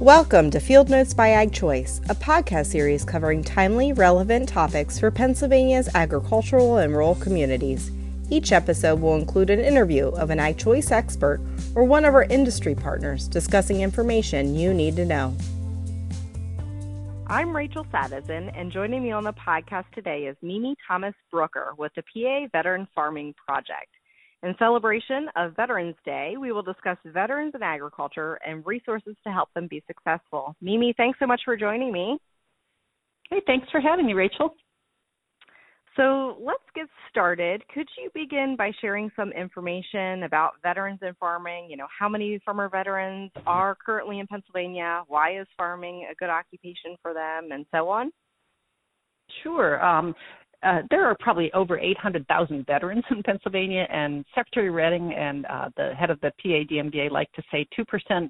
Welcome to Field Notes by Ag Choice, a podcast series covering timely, relevant topics for Pennsylvania's agricultural and rural communities. Each episode will include an interview of an Ag Choice expert or one of our industry partners discussing information you need to know. I'm Rachel Sadison, and joining me on the podcast today is Mimi Thomas Brooker with the PA Veteran Farming Project. In celebration of Veterans Day, we will discuss veterans in agriculture and resources to help them be successful. Mimi, thanks so much for joining me. Hey, thanks for having me, Rachel. So let's get started. Could you begin by sharing some information about veterans in farming? You know, how many farmer veterans are currently in Pennsylvania? Why is farming a good occupation for them, and so on? Sure. Um, uh, there are probably over 800,000 veterans in Pennsylvania, and Secretary Redding and uh, the head of the PADMVA like to say 2%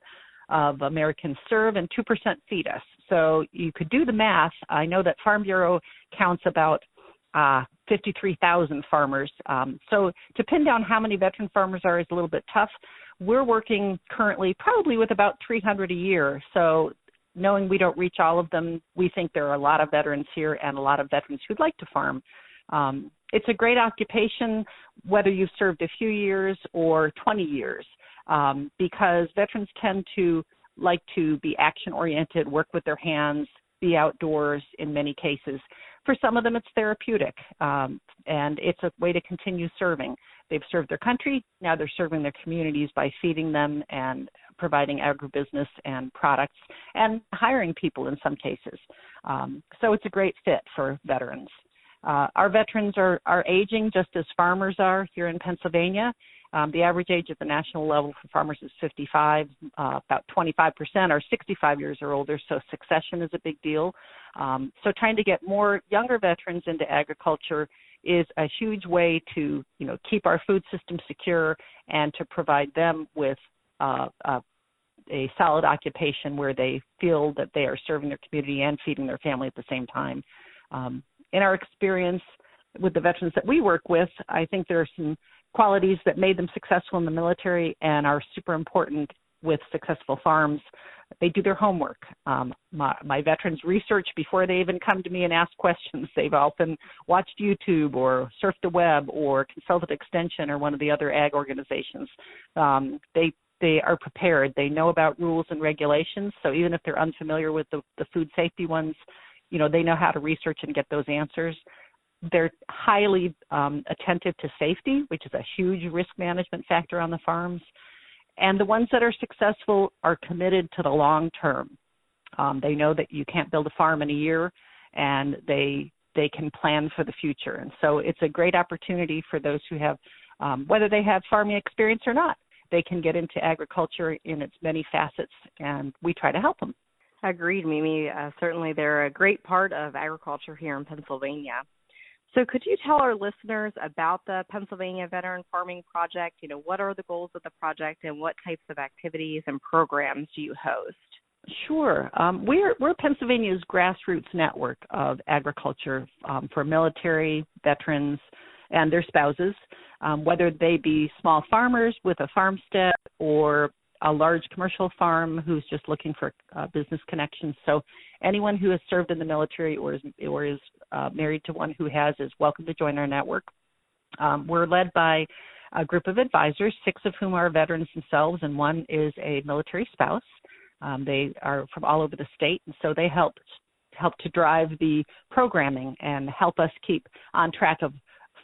of Americans serve and 2% feed us. So you could do the math. I know that Farm Bureau counts about uh, 53,000 farmers. Um, so to pin down how many veteran farmers are is a little bit tough. We're working currently probably with about 300 a year. So knowing we don't reach all of them, we think there are a lot of veterans here and a lot of veterans who'd like to farm. Um, it's a great occupation, whether you've served a few years or 20 years, um, because veterans tend to like to be action oriented, work with their hands, be outdoors in many cases. For some of them, it's therapeutic, um, and it's a way to continue serving. They've served their country, now they're serving their communities by feeding them and providing agribusiness and products and hiring people in some cases. Um, so it's a great fit for veterans. Uh, our veterans are, are aging just as farmers are here in Pennsylvania. Um, the average age at the national level for farmers is 55. Uh, about 25% are 65 years or older, so succession is a big deal. Um, so trying to get more younger veterans into agriculture is a huge way to, you know, keep our food system secure and to provide them with uh, a solid occupation where they feel that they are serving their community and feeding their family at the same time. Um, in our experience with the veterans that we work with, I think there are some qualities that made them successful in the military and are super important with successful farms. They do their homework. Um, my, my veterans research before they even come to me and ask questions. They've often watched YouTube or surfed the web or consulted Extension or one of the other ag organizations. Um, they they are prepared. They know about rules and regulations. So even if they're unfamiliar with the, the food safety ones, you know they know how to research and get those answers. They're highly um, attentive to safety, which is a huge risk management factor on the farms. And the ones that are successful are committed to the long term. Um, they know that you can't build a farm in a year, and they they can plan for the future. And so it's a great opportunity for those who have, um, whether they have farming experience or not, they can get into agriculture in its many facets, and we try to help them. Agreed, Mimi. Uh, certainly, they're a great part of agriculture here in Pennsylvania. So, could you tell our listeners about the Pennsylvania Veteran Farming Project? You know, what are the goals of the project, and what types of activities and programs do you host? Sure. Um, we're we're Pennsylvania's grassroots network of agriculture um, for military veterans and their spouses, um, whether they be small farmers with a farmstead or a large commercial farm who's just looking for uh, business connections. So anyone who has served in the military or is or is uh, married to one who has is welcome to join our network. Um, we're led by a group of advisors, six of whom are veterans themselves, and one is a military spouse. Um, they are from all over the state, and so they help help to drive the programming and help us keep on track of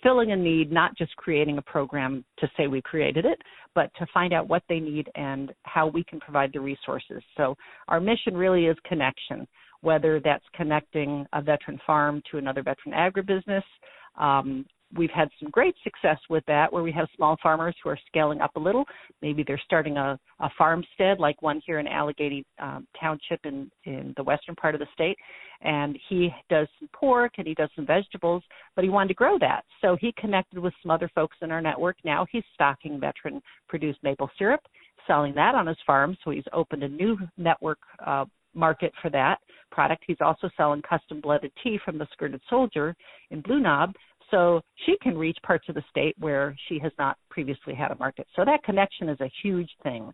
filling a need, not just creating a program to say we created it, but to find out what they need and how we can provide the resources. So our mission really is connection, whether that's connecting a veteran farm to another veteran agribusiness, um, we've had some great success with that where we have small farmers who are scaling up a little. Maybe they're starting a, a farmstead like one here in allegheny um, township in in the western part of the state. And he does some pork and he does some vegetables but he wanted to grow that. So he connected with some other folks in our network. Now he's stocking veteran produced maple syrup selling that on his farm. So he's opened a new network uh, market for that product. He's also selling custom blended tea from the Skirted Soldier in Blue Knob so she can reach parts of the state where she has not previously had a market. So that connection is a huge thing.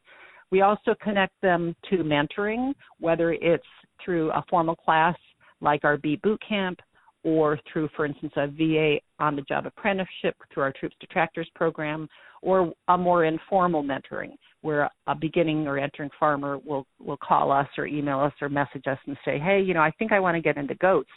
We also connect them to mentoring, whether it's through a formal class like our Bee Boot Camp or through, for instance, a VA on the job apprenticeship through our Troops to Tractors program, or a more informal mentoring where a beginning or entering farmer will will call us or email us or message us and say, "Hey, you know, I think I want to get into goats.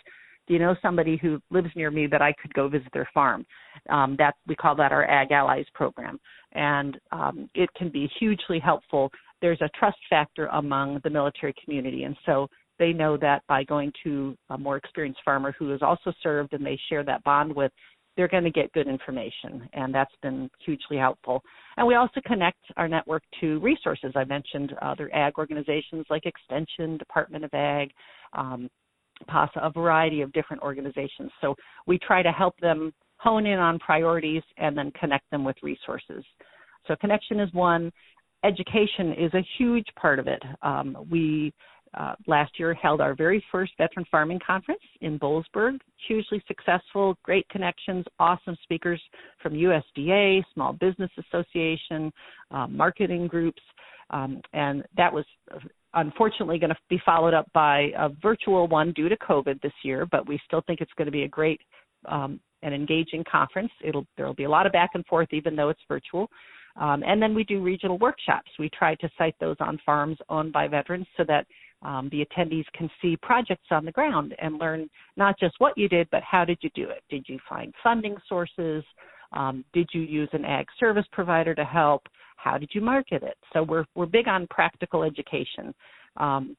Do you know somebody who lives near me that I could go visit their farm?" Um, that we call that our Ag Allies program, and um, it can be hugely helpful. There's a trust factor among the military community, and so they know that by going to a more experienced farmer who has also served and they share that bond with, they're going to get good information, and that's been hugely helpful. And we also connect our network to resources. I mentioned other ag organizations like Extension, Department of Ag, um, PASA, a variety of different organizations. So we try to help them hone in on priorities and then connect them with resources. So connection is one. Education is a huge part of it. Um, we uh, last year held our very first veteran farming conference in Boalsburg. Hugely successful, great connections, awesome speakers from USDA, Small Business Association, uh, marketing groups, um, and that was unfortunately going to be followed up by a virtual one due to COVID this year. But we still think it's going to be a great um, and engaging conference. It'll there'll be a lot of back and forth, even though it's virtual. Um, and then we do regional workshops. We try to site those on farms owned by veterans so that um, the attendees can see projects on the ground and learn not just what you did, but how did you do it? Did you find funding sources? Um, did you use an ag service provider to help? How did you market it? So we're we're big on practical education, um,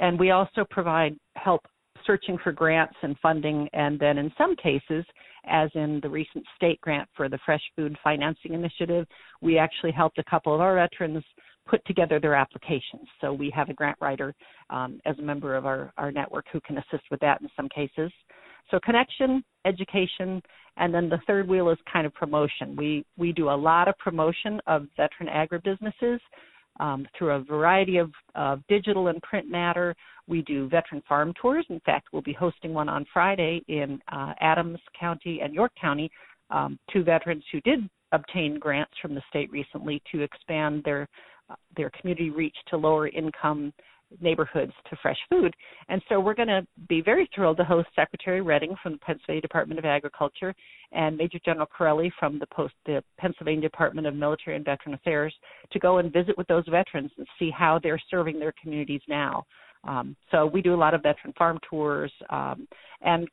and we also provide help searching for grants and funding, and then in some cases, as in the recent state grant for the Fresh Food Financing Initiative, we actually helped a couple of our veterans put together their applications. So we have a grant writer um, as a member of our, our network who can assist with that in some cases. So connection, education, and then the third wheel is kind of promotion. We we do a lot of promotion of veteran agribusinesses um, through a variety of, of digital and print matter. We do veteran farm tours. In fact, we'll be hosting one on Friday in uh, Adams County and York County. Um, two veterans who did obtain grants from the state recently to expand their their community reach to lower income neighborhoods to fresh food. And so we're going to be very thrilled to host Secretary Redding from the Pennsylvania Department of Agriculture and Major General Carrelli from the, Post, the Pennsylvania Department of Military and Veteran Affairs to go and visit with those veterans and see how they're serving their communities now. Um, so we do a lot of veteran farm tours, um, and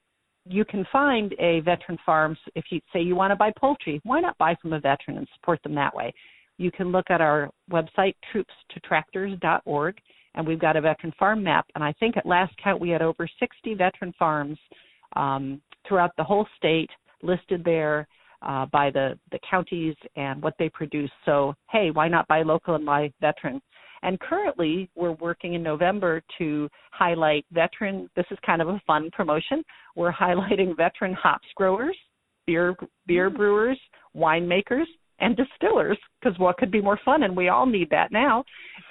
you can find a veteran farm if you say you want to buy poultry. Why not buy from a veteran and support them that way? You can look at our website, troopstotractors.org, and we've got a veteran farm map. And I think at last count we had over 60 veteran farms um, throughout the whole state listed there uh, by the, the counties and what they produce. So, hey, why not buy local and buy veteran? And currently, we're working in November to highlight veteran. This is kind of a fun promotion. We're highlighting veteran hops growers, beer beer mm. brewers, winemakers, and distillers because what could be more fun and we all need that now.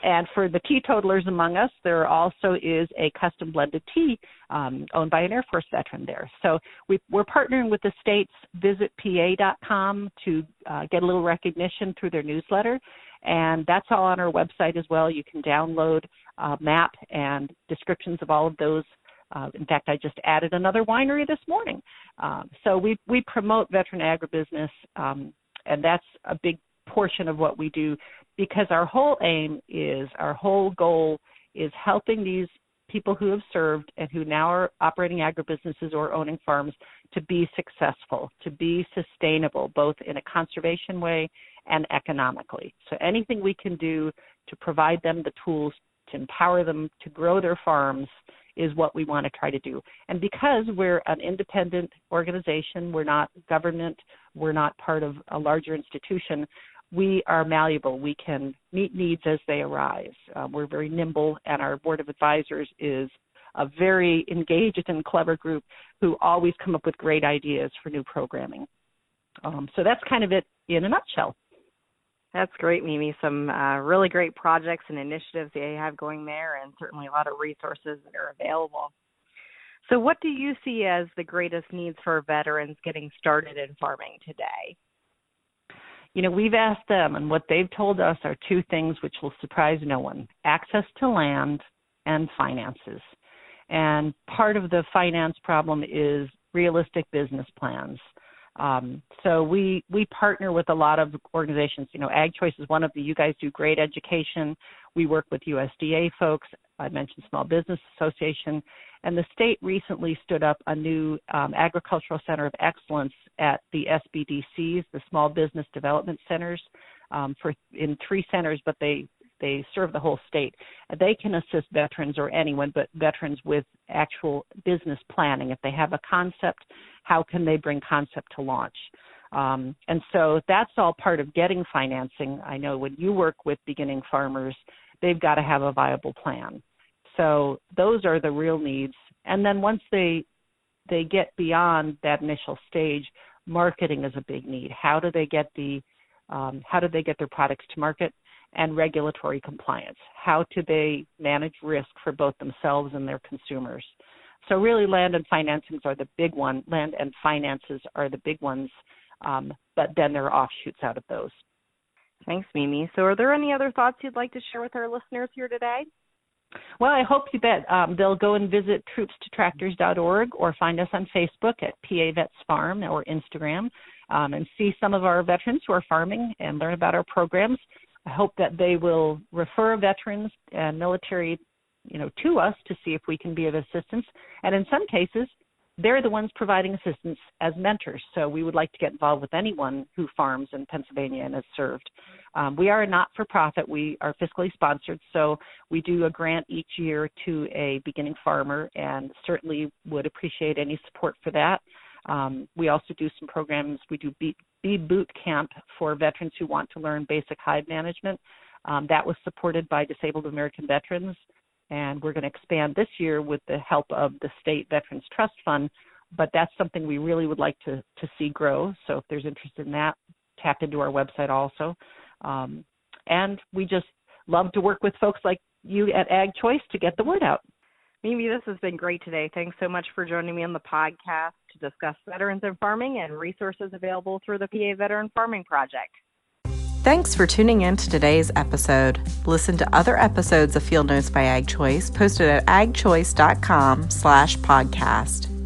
And for the teetotalers among us there also is a custom blended tea um, owned by an air force veteran there. So we, are partnering with the states. Visitpa.com to uh, get a little recognition through their newsletter. And that's all on our website as well. You can download a map and descriptions of all of those. Uh, in fact, I just added another winery this morning. Um, so we we promote veteran agribusiness um, and that's a big portion of what we do because our whole aim is our whole goal is helping these people who have served and who now are operating agribusinesses or owning farms to be successful, to be sustainable, both in a conservation way and economically. So anything we can do to provide them the tools to empower them to grow their farms is what we want to try to do. And because we're an independent organization, we're not government, we're not part of a larger institution, we are malleable. We can meet needs as they arise. Uh, we're very nimble, and our board of advisors is a very engaged and clever group who always come up with great ideas for new programming. Um, so that's kind of it in a nutshell. That's great, Mimi. Some uh, really great projects and initiatives they have going there, and certainly a lot of resources that are available. So, what do you see as the greatest needs for veterans getting started in farming today? you know, we've asked them, and what they've told us are two things which will surprise no one access to land and finances. And part of the finance problem is realistic business plans. Um, so we we partner with a lot of organizations. You know, Ag Choice is one of the. You guys do great education. We work with USDA folks. I mentioned Small Business Association, and the state recently stood up a new um, agricultural center of excellence at the SBDCs, the Small Business Development Centers, um, for in three centers, but they they serve the whole state. They can assist veterans or anyone, but veterans with actual business planning. If they have a concept, how can they bring concept to launch? Um, and so that's all part of getting financing. I know when you work with beginning farmers, they've got to have a viable plan. So those are the real needs. And then once they they get beyond that initial stage, marketing is a big need. How do they get the um, how do they get their products to market? And regulatory compliance. How do they manage risk for both themselves and their consumers? So really, land and financings are the big one. Land and finances are the big ones, um, but then there are offshoots out of those. Thanks, Mimi. So, are there any other thoughts you'd like to share with our listeners here today? Well, I hope you bet um, they'll go and visit troopstotractors.org or find us on Facebook at PA Vets Farm or Instagram um, and see some of our veterans who are farming and learn about our programs. Hope that they will refer veterans and military, you know, to us to see if we can be of assistance. And in some cases, they're the ones providing assistance as mentors. So we would like to get involved with anyone who farms in Pennsylvania and has served. Um, we are a not for profit. We are fiscally sponsored. So we do a grant each year to a beginning farmer and certainly would appreciate any support for that. Um, we also do some programs. We do bee, bee boot camp for veterans who want to learn basic hive management. Um, that was supported by Disabled American Veterans, and we're going to expand this year with the help of the State Veterans Trust Fund. But that's something we really would like to to see grow. So if there's interest in that, tap into our website also. Um, and we just love to work with folks like you at Ag Choice to get the word out. Mimi, this has been great today. Thanks so much for joining me on the podcast to discuss veterans and farming and resources available through the PA Veteran Farming Project. Thanks for tuning in to today's episode. Listen to other episodes of Field Notes by Ag Choice posted at agchoice.com slash podcast.